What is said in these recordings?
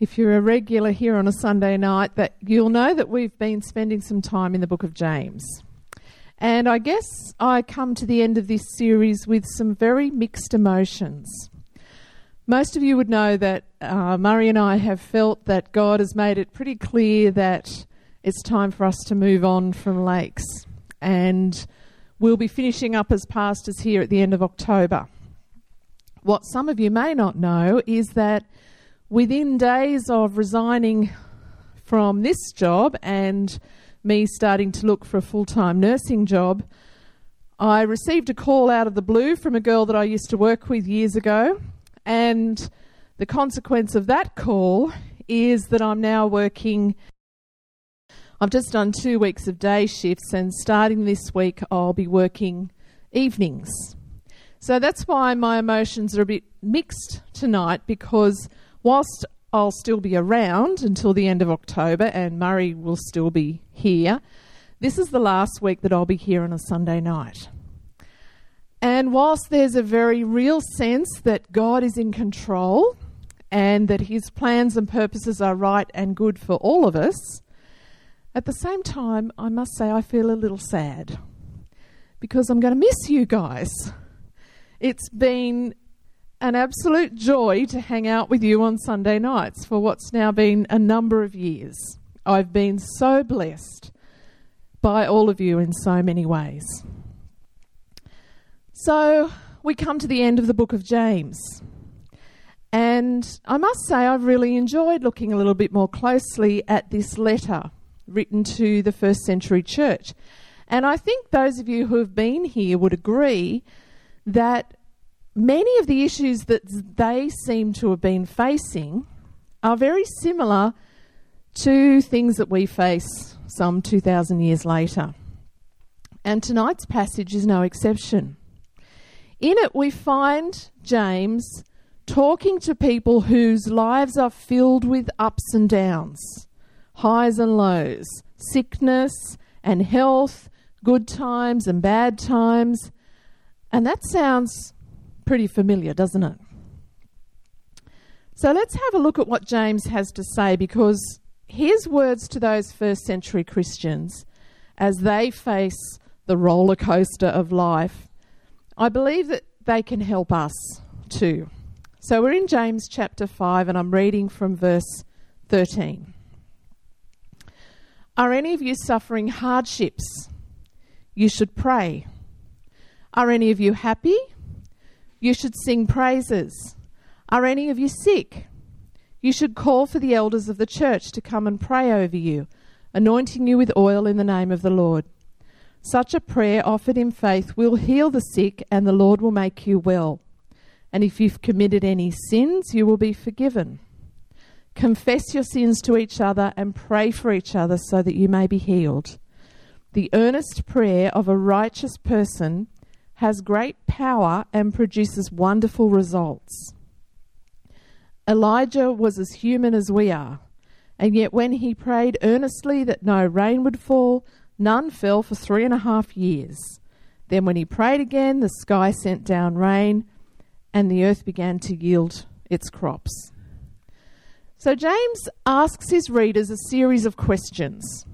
if you're a regular here on a Sunday night, that you'll know that we've been spending some time in the book of James. And I guess I come to the end of this series with some very mixed emotions. Most of you would know that uh, Murray and I have felt that God has made it pretty clear that it's time for us to move on from lakes. And we'll be finishing up as pastors here at the end of October. What some of you may not know is that within days of resigning from this job and me starting to look for a full time nursing job, I received a call out of the blue from a girl that I used to work with years ago. And the consequence of that call is that I'm now working. I've just done two weeks of day shifts, and starting this week, I'll be working evenings. So that's why my emotions are a bit mixed tonight because whilst I'll still be around until the end of October and Murray will still be here, this is the last week that I'll be here on a Sunday night. And whilst there's a very real sense that God is in control and that his plans and purposes are right and good for all of us, at the same time, I must say I feel a little sad because I'm going to miss you guys. It's been an absolute joy to hang out with you on Sunday nights for what's now been a number of years. I've been so blessed by all of you in so many ways. So, we come to the end of the book of James. And I must say, I've really enjoyed looking a little bit more closely at this letter written to the first century church. And I think those of you who have been here would agree that many of the issues that they seem to have been facing are very similar to things that we face some 2,000 years later. And tonight's passage is no exception. In it, we find James talking to people whose lives are filled with ups and downs, highs and lows, sickness and health, good times and bad times. And that sounds pretty familiar, doesn't it? So let's have a look at what James has to say because his words to those first century Christians as they face the roller coaster of life, I believe that they can help us too. So we're in James chapter 5 and I'm reading from verse 13. Are any of you suffering hardships? You should pray. Are any of you happy? You should sing praises. Are any of you sick? You should call for the elders of the church to come and pray over you, anointing you with oil in the name of the Lord. Such a prayer offered in faith will heal the sick, and the Lord will make you well. And if you've committed any sins, you will be forgiven. Confess your sins to each other and pray for each other so that you may be healed. The earnest prayer of a righteous person has great power and produces wonderful results. Elijah was as human as we are, and yet when he prayed earnestly that no rain would fall, none fell for three and a half years. Then, when he prayed again, the sky sent down rain, and the earth began to yield its crops. So, James asks his readers a series of questions.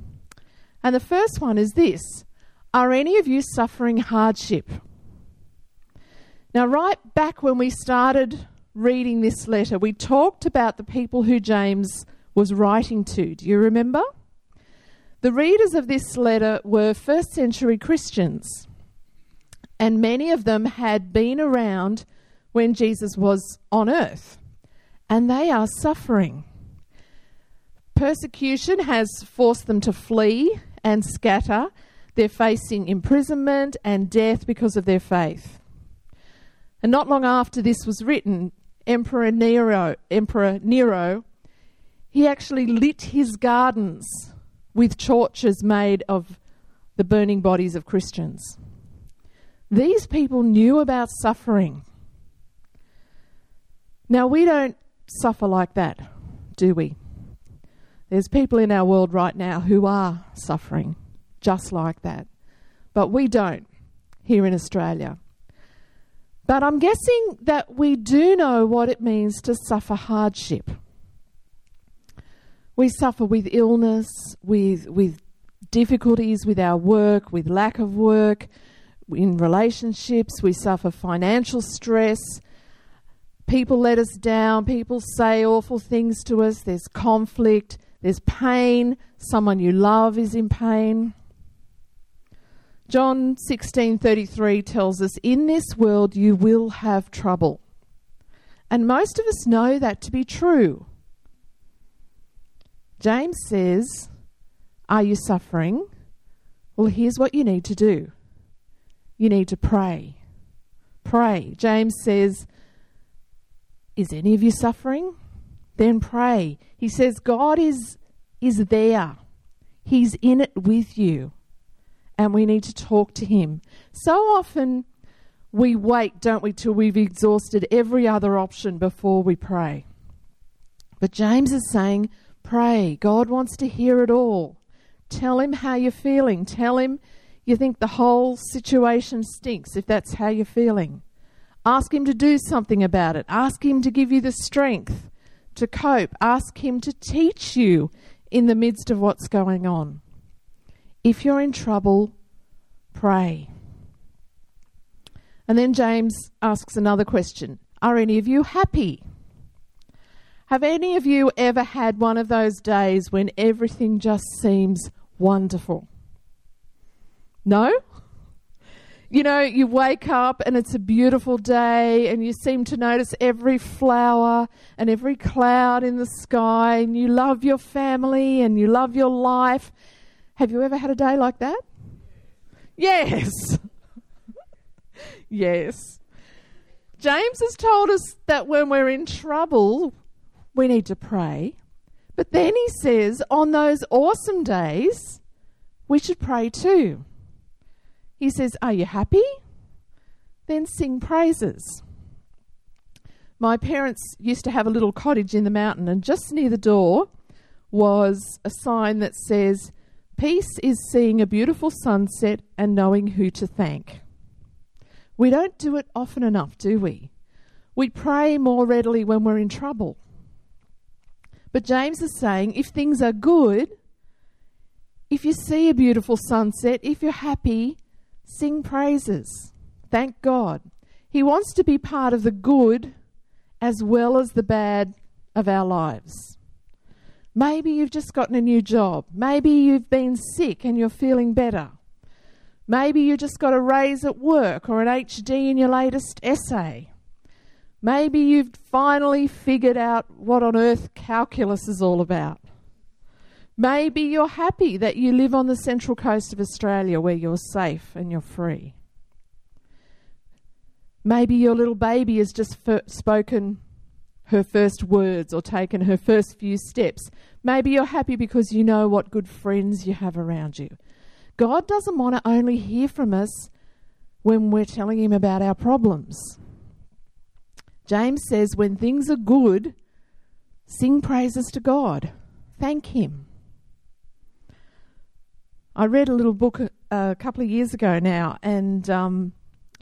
And the first one is this Are any of you suffering hardship? Now, right back when we started reading this letter, we talked about the people who James was writing to. Do you remember? The readers of this letter were first century Christians, and many of them had been around when Jesus was on earth, and they are suffering. Persecution has forced them to flee and scatter. They're facing imprisonment and death because of their faith. And not long after this was written, Emperor Nero, Emperor Nero, he actually lit his gardens with torches made of the burning bodies of Christians. These people knew about suffering. Now, we don't suffer like that, do we? There's people in our world right now who are suffering just like that. But we don't here in Australia. But I'm guessing that we do know what it means to suffer hardship. We suffer with illness, with, with difficulties with our work, with lack of work, in relationships. We suffer financial stress. People let us down. People say awful things to us. There's conflict. There's pain. Someone you love is in pain. John 16:33 tells us in this world you will have trouble. And most of us know that to be true. James says, Are you suffering? Well, here's what you need to do you need to pray. Pray. James says, Is any of you suffering? Then pray. He says, God is, is there, He's in it with you. And we need to talk to Him. So often we wait, don't we, till we've exhausted every other option before we pray. But James is saying, Pray. God wants to hear it all. Tell him how you're feeling. Tell him you think the whole situation stinks if that's how you're feeling. Ask him to do something about it. Ask him to give you the strength to cope. Ask him to teach you in the midst of what's going on. If you're in trouble, pray. And then James asks another question Are any of you happy? Have any of you ever had one of those days when everything just seems wonderful? No? You know, you wake up and it's a beautiful day, and you seem to notice every flower and every cloud in the sky, and you love your family and you love your life. Have you ever had a day like that? Yes. yes. James has told us that when we're in trouble, we need to pray. But then he says, on those awesome days, we should pray too. He says, Are you happy? Then sing praises. My parents used to have a little cottage in the mountain, and just near the door was a sign that says, Peace is seeing a beautiful sunset and knowing who to thank. We don't do it often enough, do we? We pray more readily when we're in trouble. But James is saying if things are good, if you see a beautiful sunset, if you're happy, sing praises. Thank God. He wants to be part of the good as well as the bad of our lives. Maybe you've just gotten a new job. Maybe you've been sick and you're feeling better. Maybe you just got a raise at work or an HD in your latest essay. Maybe you've finally figured out what on earth calculus is all about. Maybe you're happy that you live on the central coast of Australia where you're safe and you're free. Maybe your little baby has just spoken her first words or taken her first few steps. Maybe you're happy because you know what good friends you have around you. God doesn't want to only hear from us when we're telling Him about our problems. James says, when things are good, sing praises to God. Thank Him. I read a little book a, couple of years ago now, and um,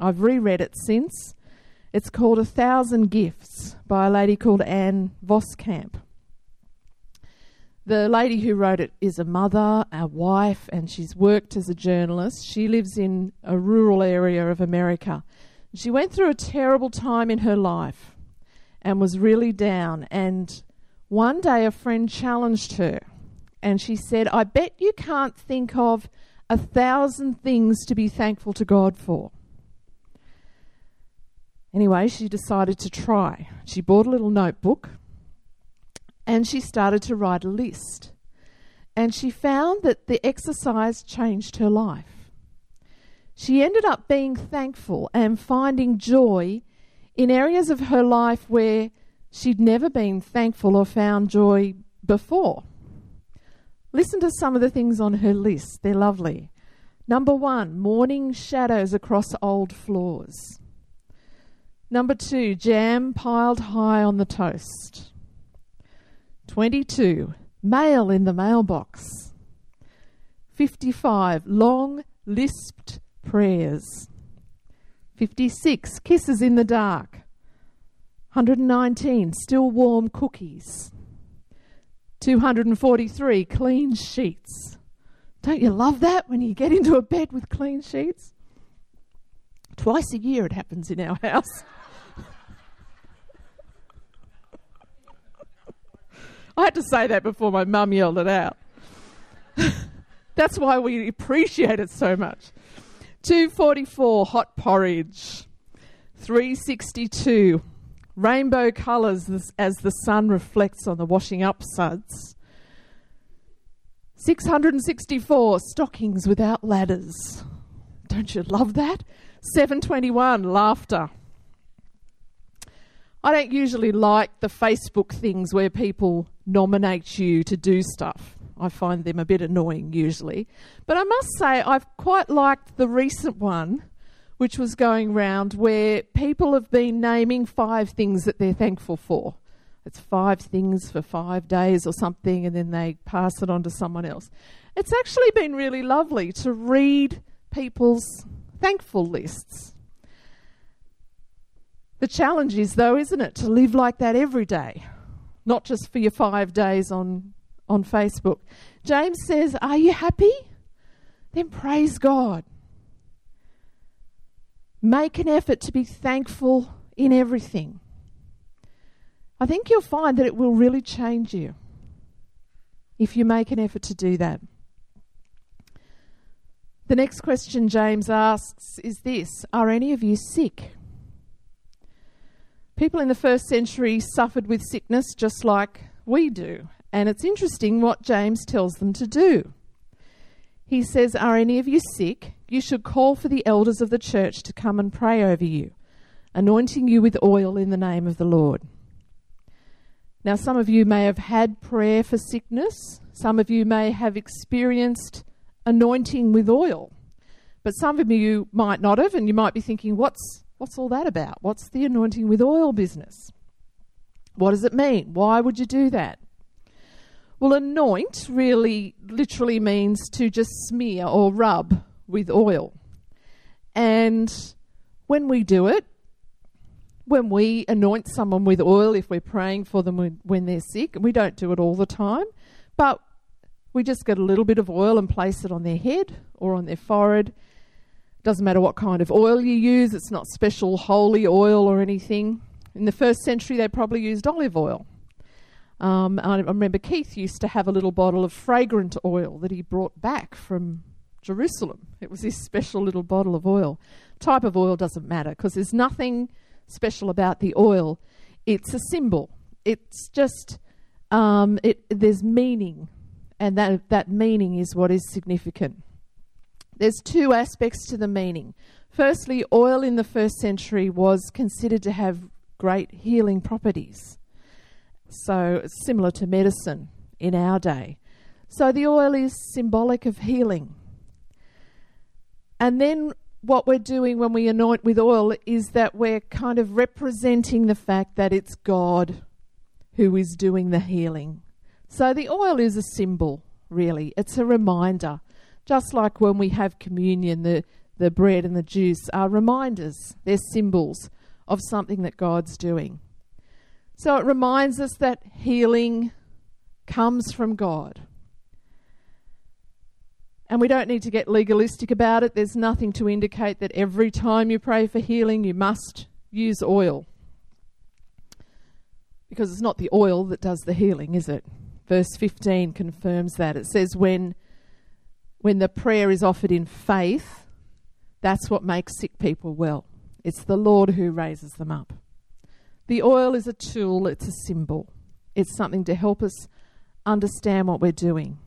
I've reread it since. It's called A Thousand Gifts by a lady called Ann Voskamp. The lady who wrote it is a mother, a wife, and she's worked as a journalist. She lives in a rural area of America. She went through a terrible time in her life and was really down. And one day a friend challenged her and she said, I bet you can't think of a thousand things to be thankful to God for. Anyway, she decided to try. She bought a little notebook and she started to write a list. And she found that the exercise changed her life. She ended up being thankful and finding joy in areas of her life where she'd never been thankful or found joy before. Listen to some of the things on her list, they're lovely. Number one, morning shadows across old floors. Number two, jam piled high on the toast. 22, mail in the mailbox. 55, long lisped prayers. 56, kisses in the dark. 119, still warm cookies. 243, clean sheets. Don't you love that when you get into a bed with clean sheets? Twice a year it happens in our house. I had to say that before my mum yelled it out. That's why we appreciate it so much. 244 hot porridge. 362 rainbow colours as the sun reflects on the washing up suds. 664 stockings without ladders. Don't you love that? 721 laughter. I don't usually like the Facebook things where people nominate you to do stuff. I find them a bit annoying usually. But I must say, I've quite liked the recent one, which was going round, where people have been naming five things that they're thankful for. It's five things for five days or something, and then they pass it on to someone else. It's actually been really lovely to read people's thankful lists. The challenge is, though, isn't it, to live like that every day, not just for your five days on on Facebook. James says, Are you happy? Then praise God. Make an effort to be thankful in everything. I think you'll find that it will really change you if you make an effort to do that. The next question James asks is this Are any of you sick? People in the first century suffered with sickness just like we do, and it's interesting what James tells them to do. He says, Are any of you sick? You should call for the elders of the church to come and pray over you, anointing you with oil in the name of the Lord. Now, some of you may have had prayer for sickness, some of you may have experienced anointing with oil, but some of you might not have, and you might be thinking, What's, what's all that about? What's the anointing with oil business? What does it mean? Why would you do that? Well, anoint really literally means to just smear or rub with oil. And when we do it, when we anoint someone with oil, if we're praying for them when, they're sick, we don't do it all the time, but we just get a little bit of oil and place it on their head or on their forehead. Doesn't matter what kind of oil you use, it's not special holy oil or anything. In the first century, they probably used olive oil. Um, I remember Keith used to have a little bottle of fragrant oil that he brought back from Jerusalem. It was this special little bottle of oil. Type of oil doesn't matter because there's nothing special about the oil. It's a symbol. It's just um, it. There's meaning, and that that meaning is what is significant. There's two aspects to the meaning. Firstly, oil in the first century was considered to have great healing properties. So, similar to medicine in our day. So, the oil is symbolic of healing. And then, what we're doing when we anoint with oil is that we're kind of representing the fact that it's God who is doing the healing. So, the oil is a symbol, really. It's a reminder. Just like when we have communion, the, the bread and the juice are reminders, they're symbols of something that God's doing. So it reminds us that healing comes from God. And we don't need to get legalistic about it. There's nothing to indicate that every time you pray for healing, you must use oil. Because it's not the oil that does the healing, is it? Verse 15 confirms that. It says, when, when the prayer is offered in faith, that's what makes sick people well. It's the Lord who raises them up. The oil is a tool, it's a symbol. It's something to help us understand what we're doing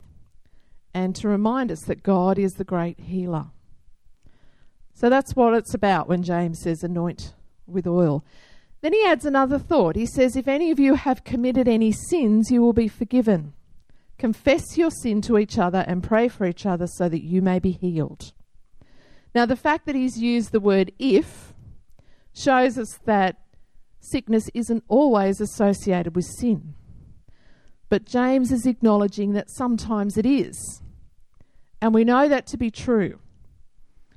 and to remind us that God is the great healer. So that's what it's about when James says anoint with oil. Then he adds another thought. He says, If any of you have committed any sins, you will be forgiven. Confess your sin to each other and pray for each other so that you may be healed. Now, the fact that he's used the word if shows us that sickness isn't always associated with sin. But James is acknowledging that sometimes it is. And we know that to be true.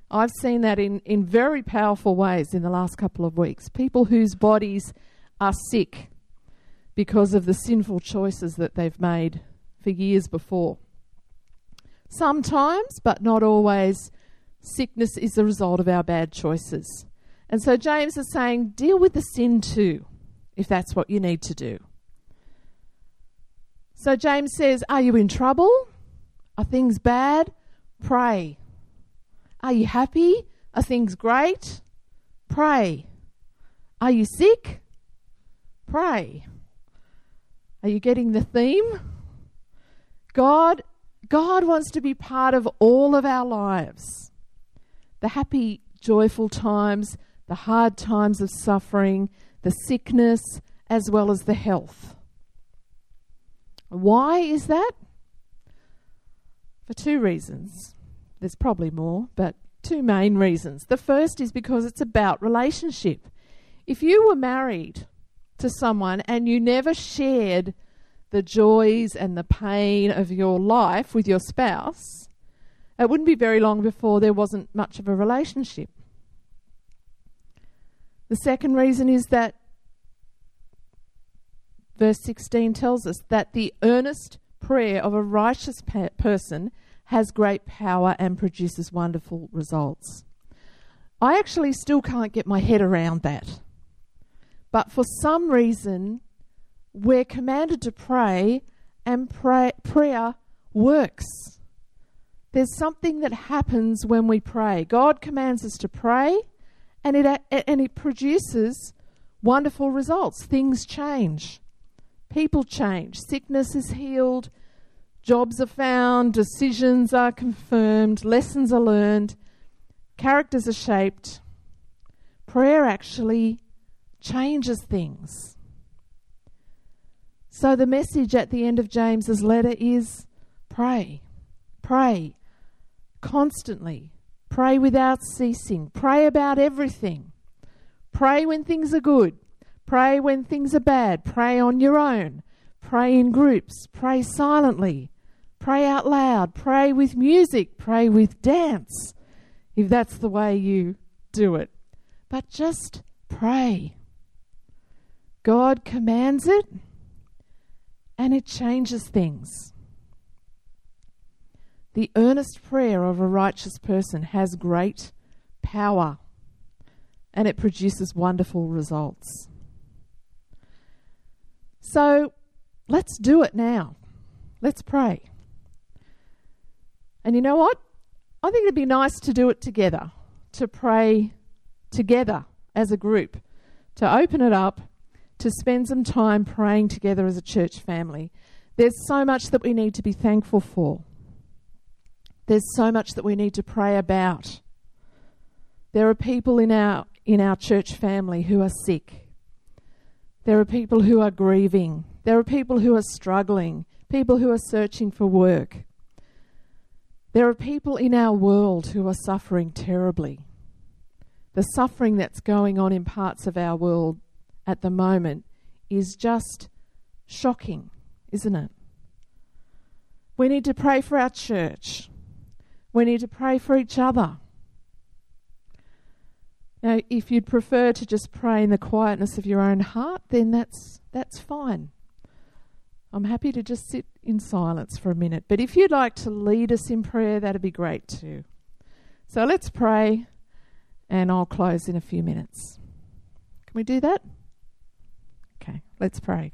I've seen that in, in very powerful ways in the last couple of weeks. People whose bodies are sick because of the sinful choices that they've made for years before. Sometimes, but not always, sickness is the result of our bad choices. And so James is saying, deal with the sin too, if that's what you need to do. So James says, Are you in trouble? Are things bad? Pray. Are you happy? Are things great? Pray. Are you sick? Pray. Are you getting the theme? God God wants to be part of all of our lives. The happy, joyful times, the hard times of suffering, the sickness, as well as the health. Why is that? For two reasons. There's probably more, but two main reasons. The first is because it's about relationship. If you were married to someone and you never shared the joys and the pain of your life with your spouse, it wouldn't be very long before there wasn't much of a relationship. The second reason is that verse 16 tells us that the earnest prayer of a righteous pe- person has great power and produces wonderful results. I actually still can't get my head around that. But for some reason, we're commanded to pray, and pray, prayer works. There's something that happens when we pray. God commands us to pray, and it, and it produces wonderful results. Things change, people change, sickness is healed, jobs are found, decisions are confirmed, lessons are learned, characters are shaped. Prayer actually changes things. So the message at the end of James's letter is pray. Pray constantly. Pray without ceasing. Pray about everything. Pray when things are good. Pray when things are bad. Pray on your own. Pray in groups. Pray silently. Pray out loud. Pray with music. Pray with dance, if that's the way you do it. But just pray. God commands it and it changes things. The earnest prayer of a righteous person has great power and it produces wonderful results. So let's do it now. Let's pray. And you know what? I think it'd be nice to do it together, to pray together as a group, to open it up to spend some time praying together as a church family. There's so much that we need to be thankful for. There's so much that we need to pray about. There are people in our in our church family who are sick. There are people who are grieving. There are people who are struggling, people who are searching for work. There are people in our world who are suffering terribly. The suffering that's going on in parts of our world at the moment is just shocking, isn't it? We need to pray for our church. We need to pray for each other. Now, if you'd prefer to just pray in the quietness of your own heart, then that's that's fine. I'm happy to just sit in silence for a minute. But if you'd like to lead us in prayer, that'd be great too. So let's pray, and I'll close in a few minutes. Can we do that? Okay, let's pray.